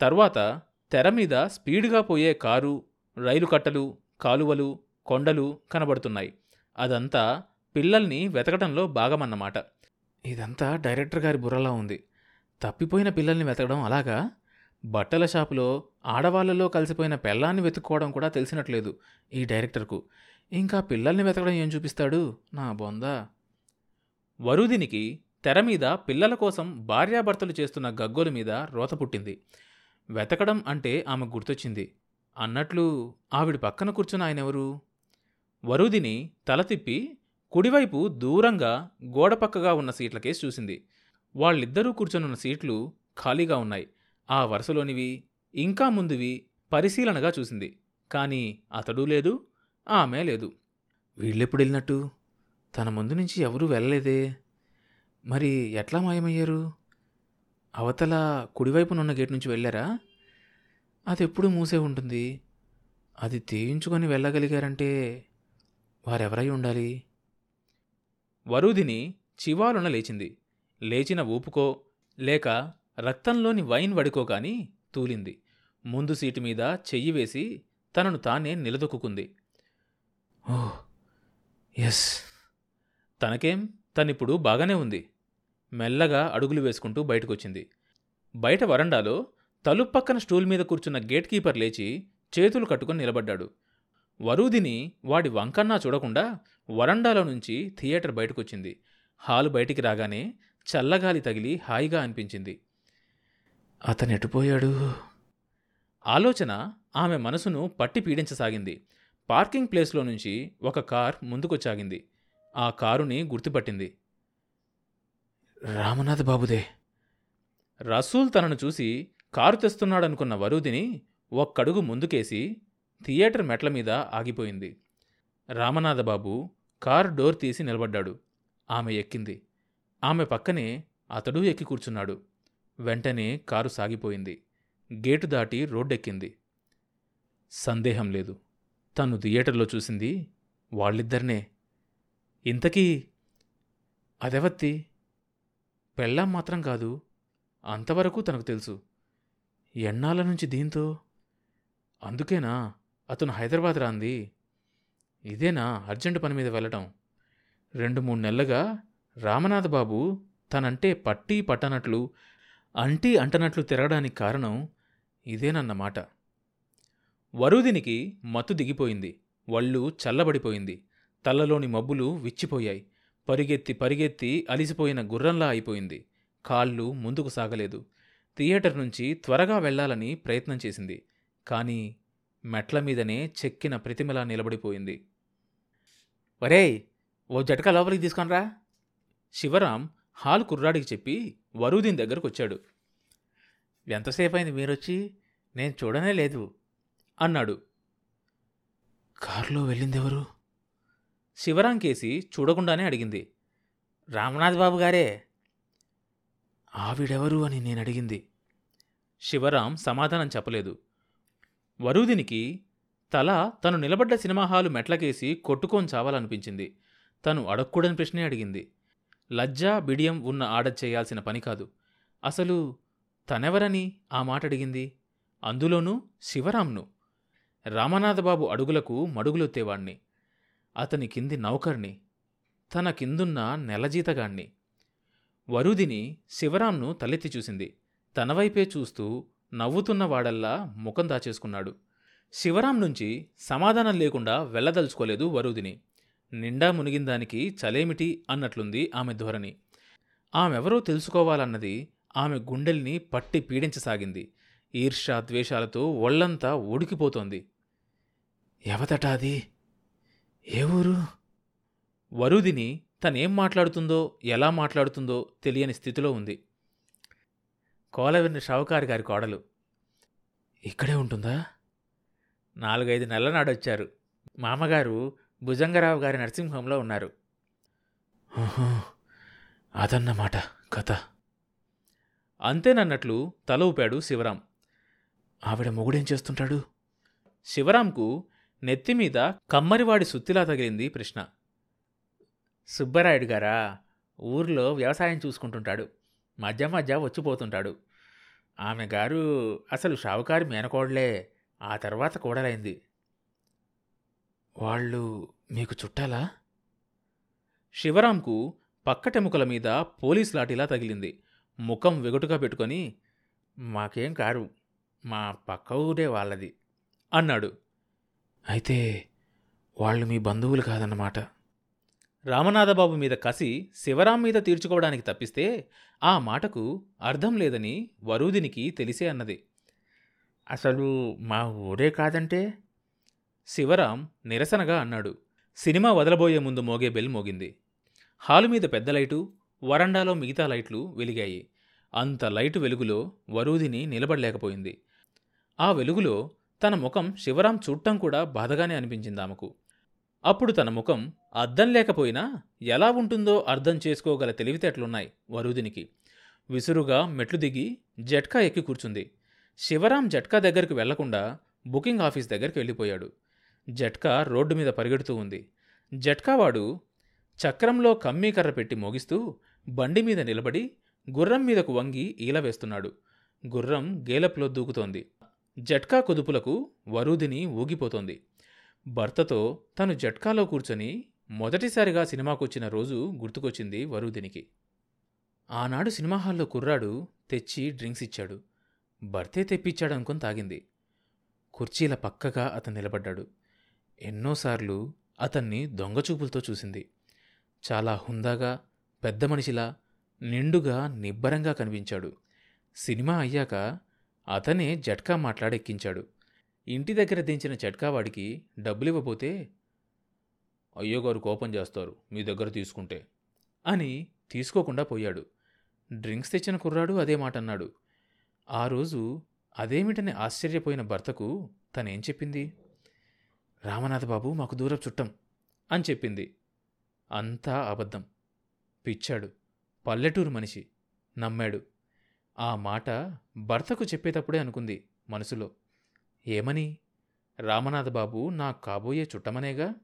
తర్వాత తెర మీద స్పీడ్గా పోయే కారు రైలు కట్టలు కాలువలు కొండలు కనబడుతున్నాయి. అదంతా పిల్లల్ని వెతకడంలో భాగమన్నమాట. ఇదంతా డైరెక్టర్ గారి బుర్రలా ఉంది. తప్పిపోయిన పిల్లల్ని వెతకడం అలాగా? బట్టల షాపులో ఆడవాళ్ళలో కలిసిపోయిన పెళ్ళాన్ని వెతుక్కోవడం కూడా తెలిసినట్లేదు ఈ డైరెక్టర్కు. ఇంకా పిల్లల్ని వెతకడం ఏం చూపిస్తాడు? నా బొందా. వరుదినికి తెర మీద పిల్లల కోసం భార్యాభర్తలు చేస్తున్న గగ్గోల మీద రోత పుట్టింది. వెతకడం అంటే ఆమె గుర్తొచ్చింది. అన్నట్లు ఆవిడ పక్కన కూర్చున్న ఆయనెవరు? వరుదిని తల తిప్పి కుడివైపు దూరంగా గోడపక్కగా ఉన్న సీట్లకేసి చూసింది. వాళ్ళిద్దరూ కూర్చొనున్న సీట్లు ఖాళీగా ఉన్నాయి. ఆ వరుసలోనివి ఇంకా ముందువి పరిశీలనగా చూసింది. కానీ అతడు లేదు ఆమె లేదు. వీళ్ళెప్పుడు వెళ్ళినట్టు తన ముందు నుంచి ఎవరూ వెళ్ళలేదే. మరి ఎట్లా మాయమయ్యారు? అవతల కుడివైపునున్న గేట్ నుంచి వెళ్ళారా? అది ఎప్పుడు మూసే ఉంటుంది? అది తీయించుకొని వెళ్ళగలిగారంటే వారెవరై ఉండాలి? వరుదిని చివాలున లేచింది. లేచిన ఊపుకో లేక రక్తంలోని వైన్ వడికో కాని తూలింది. ముందు సీటు మీద చెయ్యి వేసి తనను తానే నిలదొక్కుంది ఓ ఎస్. తనకేం? తనిప్పుడు బాగానే ఉంది. మెల్లగా అడుగులు వేసుకుంటూ బయటకొచ్చింది. బయట వరండాలో తలుపు పక్కన స్టూల్ మీద కూర్చున్న గేట్ కీపర్ లేచి చేతులు కట్టుకొని నిలబడ్డాడు. వరూదిని వాడి వంకన్నా చూడకుండా వరండాలో నుంచి థియేటర్ బయటకొచ్చింది. హాలు బయటికి రాగానే చల్లగాలి తగిలి హాయిగా అనిపించింది. అతను ఎటుపోయాడు ఆలోచన ఆమె మనసును పట్టి పీడించసాగింది. పార్కింగ్ ప్లేస్లో నుంచి ఒక కార్ ముందుకొచ్చాగింది. ఆ కారుని గుర్తుపట్టింది. రామనాథ్ బాబుదే రసూల్ తనను చూసి కారు తెస్తున్నాడనుకున్న వరుదిని ఒక్కడుగు ముందుకేసి థియేటర్ మెట్ల మీద ఆగిపోయింది. రామనాథబాబు కారు డోర్ తీసి నిలబడ్డాడు. ఆమె ఎక్కింది. ఆమె పక్కనే అతడు ఎక్కి కూర్చున్నాడు. వెంటనే కారు సాగిపోయింది. గేటు దాటి రోడ్డెక్కింది. సందేహం లేదు. తను థియేటర్లో చూసింది వాళ్ళిద్దరినే. ఇంతకీ అదెవత్తి? పెళ్ళాం మాత్రం కాదు. అంతవరకు తనకు తెలుసు. ఎన్నాళ్ళ నుంచి దీంతో? అందుకేనా? అతను హైదరాబాద్ రాంది. ఇదేనా అర్జెంటు పని మీద వెళ్ళటం? రెండు మూడు నెలలుగా రామనాథ్ బాబు తనంటే పట్టి పట్టనట్లు అంటీ అంటనట్లు తిరగడానికి కారణం ఇదేనన్నమాట. వరుదినికి మత్తు దిగిపోయింది. వళ్ళు చల్లబడిపోయింది. తల్లలోని మబ్బులు విచ్చిపోయాయి. పరిగెత్తి పరిగెత్తి అలిసిపోయిన గుర్రంలా అయిపోయింది. కాళ్ళు ముందుకు సాగలేదు. థియేటర్ నుంచి త్వరగా వెళ్ళాలని ప్రయత్నం చేసింది. కానీ మెట్ల మీదనే చెక్కిన ప్రతిమలా నిలబడిపోయింది. ఒరేయ్ ఓ జటకా లోపలికి తీసుకొనరా. శివరాం హాల్ కుర్రాడికి చెప్పి వరుదీన్ దగ్గరకు వచ్చాడు ఎంతసేపు అయింది మీరొచ్చి? నేను చూడనే లేదు అన్నాడు. కారులో వెళ్ళిందెవరు? శివరాం కేసి చూడకుండానే అడిగింది. రామనాథ్ బాబు గారే ఆవిడెవరు అని నేను అడిగింది శివరాం సమాధానం చెప్పలేదు. వరూదినికి తల తను నిలబడ్డ సినిమా హాలు మెట్లకేసి కొట్టుకొని చావాలనిపించింది. తను అడక్కూడని ప్రశ్నే అడిగింది. లజ్జా బిడియం ఉన్న ఆడ చేయాల్సిన పని కాదు. అసలు తనెవరని ఆ మాట అడిగింది? అందులోనూ శివరాంను. రామనాథబాబు అడుగులకు మడుగులొత్తేవాణ్ణి. అతని కింది నౌకర్ని. తన కిందున్న నెలజీతగాణ్ణి. వరుదిని శివరాంను తలెత్తి చూసింది. తనవైపే చూస్తూ నవ్వుతున్న వాడల్లా ముఖం దాచేసుకున్నాడు. శివరాం నుంచి సమాధానం లేకుండా వెళ్ళదలుచుకోలేదు వరుదిని. నిండా మునిగిందానికి చలేమిటి అన్నట్లుంది ఆమె ధోరణి. ఆమెవరో తెలుసుకోవాలన్నది ఆమె గుండెల్ని పట్టి పీడించసాగింది. ఈర్ష్యా ద్వేషాలతో ఒళ్ళంతా ఉడికిపోతోంది. ఎవతటాది ఏ ఊరు? వరుదిని తనేం మాట్లాడుతుందో ఎలా మాట్లాడుతుందో తెలియని స్థితిలో ఉంది. కోలవెన్ని షావుకారి గారి కోడలు ఇక్కడే ఉంటుందా? నాలుగైదు నెలల నాడు వచ్చారు మామగారు భుజంగరావు గారి నరసింహంలో ఉన్నారు. అదన్నమాట కథ. అంతేనన్నట్లు తల ఊపాడు శివరాం. ఆవిడ మొగుడేం చేస్తుంటాడు? శివరాంకు నెత్తిమీద కమ్మరివాడి సుత్తిలా తగిలింది ప్రశ్న సుబ్బరాయుడు గారా? ఊర్లో వ్యవసాయం చూసుకుంటుంటాడు. మధ్య మధ్య వచ్చిపోతుంటాడు. ఆమె గారు అసలు షావుకారి మేనకోడలే. ఆ తర్వాత కూడలైంది. వాళ్ళు మీకు చుట్టాలా? శివరాంకు పక్కటెముకల మీద పోలీస్ లాఠీలా తగిలింది. ముఖం వెగుటుగా పెట్టుకొని మాకేం కారు. మా పక్క ఊరే వాళ్ళది అన్నాడు. అయితే వాళ్ళు మీ బంధువులు కాదన్నమాట. రామనాథబాబు మీద కసి శివరాం మీద తీర్చుకోవడానికి తప్పిస్తే ఆ మాటకు అర్థం లేదని వరూదినికి తెలిసే అన్నది. అసలు మా ఊరే కాదంటే? శివరాం నిరసనగా అన్నాడు. సినిమా వదలబోయే ముందు మోగే బెల్ మోగింది. హాలు మీద పెద్ద లైటు వరండాలో మిగతా లైట్లు వెలిగాయి. అంత లైటు వెలుగులో వరూదిని నిలబడలేకపోయింది. ఆ వెలుగులో తన ముఖం శివరాం చూడటం కూడా బాధగానే అనిపించింది ఆమెకు. అప్పుడు తన ముఖం అద్దం లేకపోయినా ఎలా ఉంటుందో అర్థం చేసుకోగల తెలివితేటలున్నాయి వరుదినికి. విసురుగా మెట్లు దిగి జట్కా ఎక్కి కూర్చుంది. శివరాం జట్కా దగ్గరికి వెళ్ళకుండా బుకింగ్ ఆఫీస్ దగ్గరికి వెళ్ళిపోయాడు. జట్కా రోడ్డు మీద పరిగెడుతూ ఉంది. జట్కావాడు చక్రంలో కమ్మీ కర్ర పెట్టి మోగిస్తూ బండి మీద నిలబడి గుర్రం మీదకు వంగి ఈల వేస్తున్నాడు. గుర్రం గేలప్లో దూకుతోంది. జట్కా కుదుపులకు వరూదిని ఊగిపోతోంది. భర్తతో తను జట్కాలో కూర్చొని మొదటిసారిగా సినిమాకొచ్చిన రోజు గుర్తుకొచ్చింది వరుదినికి. ఆనాడు సినిమా హాల్లో కుర్రాడు తెచ్చి డ్రింక్స్ ఇచ్చాడు. భర్తే తెప్పించాడనుకొని తాగింది. కుర్చీల పక్కగా అతను నిలబడ్డాడు. ఎన్నోసార్లు అతన్ని దొంగచూపులతో చూసింది. చాలా హుందాగా పెద్ద మనిషిలా నిండుగా నిబ్బరంగా కనిపించాడు. సినిమా అయ్యాక అతనే జట్కా మాట్లాడెక్కించాడు. ఇంటి దగ్గర దించిన చట్కావాడికి డబ్బులు ఇవ్వబోతే అయ్యోగారు కోపం చేస్తారు మీ దగ్గర తీసుకుంటే అని తీసుకోకుండా పోయాడు. డ్రింక్స్ తెచ్చిన కుర్రాడు అదే మాట అన్నాడు ఆ రోజు అదేమిటని ఆశ్చర్యపోయిన భర్తకు తనేం చెప్పింది? రామనాథబాబు మాకు దూరం చుట్టం అని చెప్పింది. అంతా అబద్ధం. పిచ్చాడు. పల్లెటూరు మనిషి. నమ్మాడు. ఆ మాట భర్తకు చెప్పేటప్పుడే అనుకుంది మనసులో. ఏమని? రామనాథబాబు నా కాబోయే చుట్టమనేగా?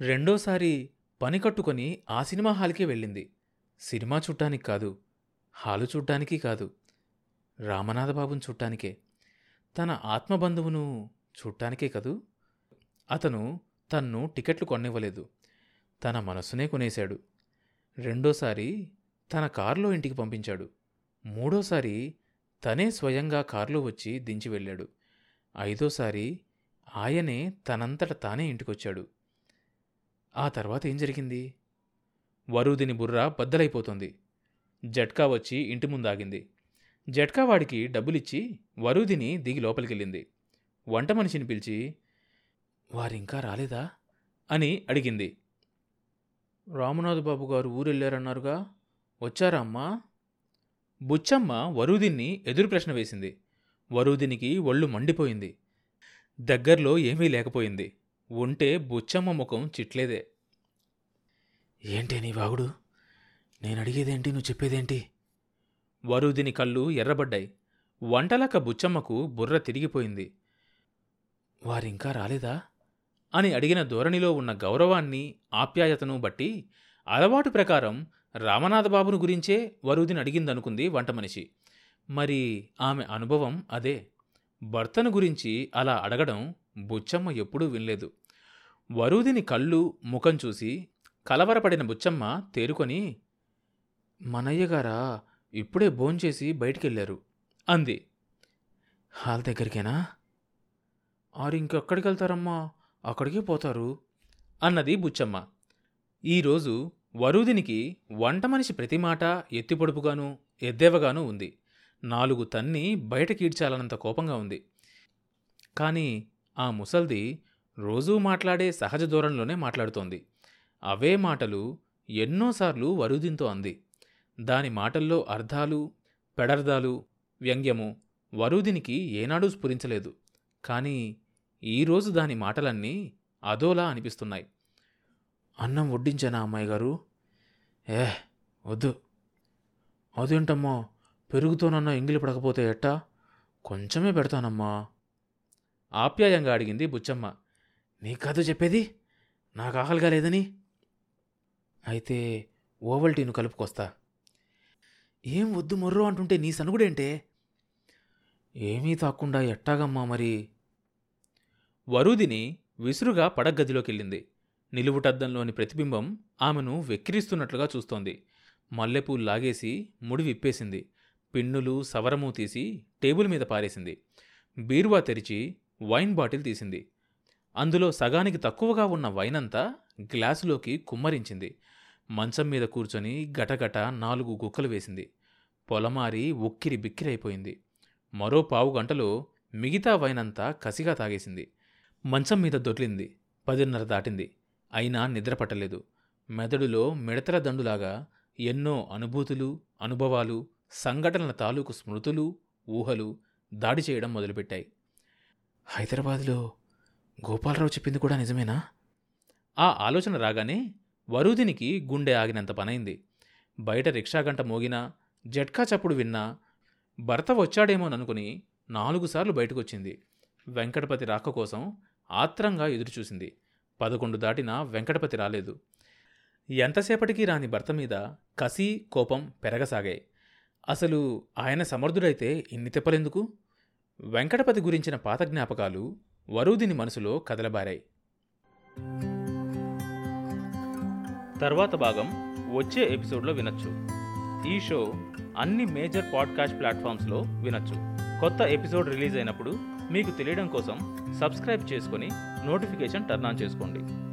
రెండోసారి పని కట్టుకొని ఆ సినిమా హాల్కే వెళ్ళింది. సినిమా చూడ్డానికి కాదు హాలు చూడ్డానికి కాదు. రామనాథబాబును చూడ్డానికే. తన ఆత్మబంధువును చూడ్డానికే కదూ? అతను తన్ను టికెట్లు కొనివ్వలేదు తన మనస్సునే కొనేశాడు. రెండోసారి తన కారులో ఇంటికి పంపించాడు. మూడోసారి తనే స్వయంగా కారులో వచ్చి దించి వెళ్ళాడు. ఐదోసారి ఆయనే తనంతట తానే ఇంటికొచ్చాడు. ఆ తర్వాత ఏం జరిగింది? వరూదిని బుర్ర బద్దలైపోతుంది. జట్కా వచ్చి ఇంటి ముందాగింది. జట్కా వాడికి డబ్బులిచ్చి వరూదిని దిగి లోపలికెళ్ళింది. వంట మనిషిని పిలిచి వారింకా రాలేదా? అని అడిగింది. రామనాథ్ బాబు గారు ఊరెళ్ళారన్నారుగా వచ్చారా అమ్మా? బుచ్చమ్మ వరుదిన్ని ఎదురు ప్రశ్న వేసింది. వరూదినికి ఒళ్ళు మండిపోయింది. దగ్గర్లో ఏమీ లేకపోయింది. ఉంటే బుచ్చమ్మ ముఖం చిట్లేదే. ఏంటే నీ వాగుడు? నేను అడిగేదేంటి నువ్వు చెప్పేదేంటి? వరుదిని కళ్ళు ఎర్రబడ్డాయి. వంటలక బుచ్చమ్మకు బుర్ర తిరిగిపోయింది. వారింకా రాలేదా? అని అడిగిన ధోరణిలో ఉన్న గౌరవాన్ని ఆప్యాయతను బట్టి అలవాటు ప్రకారం రామనాథబాబును గురించే వరుదిని అడిగిందనుకుంది వంట మనిషి మరి ఆమె అనుభవం అదే. భర్తను గురించి అలా అడగడం బుచ్చమ్మ ఎప్పుడూ వినలేదు. వరుదిని కళ్ళు ముఖం చూసి కలవరపడిన బుచ్చమ్మ తేరుకొని మనయ్యగారా ఇప్పుడే భోంచేసి బయటికెళ్ళారు అంది. హాల్ దగ్గరికేనా? ఆరు ఇంకెక్కడికి వెళ్తారమ్మా అక్కడికే పోతారు అన్నది బుచ్చమ్మ. ఈరోజు వరుదినికి వంట మనిషి ప్రతి మాట ఎత్తిపొడుపుగాను ఎద్దేవగానూ ఉంది. నాలుగు తన్ని బయటకీడ్చాలన్నంత కోపంగా ఉంది. కానీ ఆ ముసల్ది రోజూ మాట్లాడే సహజ ధోరణిలోనే మాట్లాడుతోంది. అవే మాటలు ఎన్నోసార్లు వరుదింతో అంది. దాని మాటల్లో అర్థాలు పెడర్థాలు వ్యంగ్యము వరుదినికి ఏనాడూ స్ఫురించలేదు. కానీ ఈరోజు దాని మాటలన్నీ అదోలా అనిపిస్తున్నాయి. అన్నం వడ్డించానా అమ్మాయి గారు ఏ వద్దు. అదేంటమ్మో? పెరుగుతోనన్నా ఎంగిలి పడకపోతే ఎట్టా? కొంచెమే పెడతానమ్మా. ఆప్యాయంగా అడిగింది బుచ్చమ్మ. నీ కథ చెప్పేది? నాకు ఆకలిగా లేదని? అయితే ఓవల్టీను కలుపుకొస్తా. ఏం వద్దు మొర్రో అంటుంటే నీ సనుగుడేంటే? ఏమీ తాకుండా ఎట్టాగమ్మా మరి? వరుదిని విసురుగా పడగదిలోకెళ్ళింది నిలువుటద్దంలోని ప్రతిబింబం ఆమెను వెక్కిరిస్తున్నట్లుగా చూస్తోంది. మల్లెపూలు లాగేసి ముడి విప్పేసింది. పిన్నులు సవరము తీసి టేబుల్ మీద పారేసింది. బీరువా తెరిచి వైన్ బాటిల్ తీసింది. అందులో సగానికి తక్కువగా ఉన్న వైన్ అంతా గ్లాసులోకి కుమ్మరించింది. మంచం మీద కూర్చొని గటగట నాలుగు గుక్కలు వేసింది. పొలమారి ఉక్కిరి బిక్కిరైపోయింది. మరో పావు గంటలో మిగతా వైన్ అంతా కసిగా తాగేసింది. మంచం మీద దొర్లింది. పదిన్నర దాటింది. అయినా నిద్రపట్టలేదు. మెదడులో మిడతల దండులాగా ఎన్నో అనుభూతులు అనుభవాలు సంఘటనల తాలూకు స్మృతులు ఊహలు దాడి చేయడం మొదలుపెట్టాయి. హైదరాబాద్లో గోపాలరావు చెప్పింది కూడా నిజమేనా? ఆ ఆలోచన రాగానే వరుదినికి గుండె ఆగినంత పనైంది. బయట రిక్షా గంట మోగినా జట్కా చప్పుడు విన్నా భర్త వచ్చాడేమోననుకుని నాలుగుసార్లు బయటకొచ్చింది. వెంకటపతి రాక కోసం ఆత్రంగా ఎదురుచూసింది. పదకొండు దాటినా వెంకటపతి రాలేదు. ఎంతసేపటికి రాని భర్త మీద కసి కోపం పెరగసాగాయి. అసలు ఆయన సమర్థుడైతే ఇన్ని తిప్పలెందుకు? వెంకటపతి గురించిన పాత జ్ఞాపకాలు వరూదిని మనసులో కదలబారాయి. తర్వాత భాగం వచ్చే ఎపిసోడ్లో వినొచ్చు. ఈ షో అన్ని మేజర్ పాడ్కాస్ట్ ప్లాట్ఫామ్స్లో వినొచ్చు. కొత్త ఎపిసోడ్ రిలీజ్ అయినప్పుడు మీకు తెలియడం కోసం సబ్స్క్రైబ్ చేసుకొని నోటిఫికేషన్ టర్న్ ఆన్ చేసుకోండి.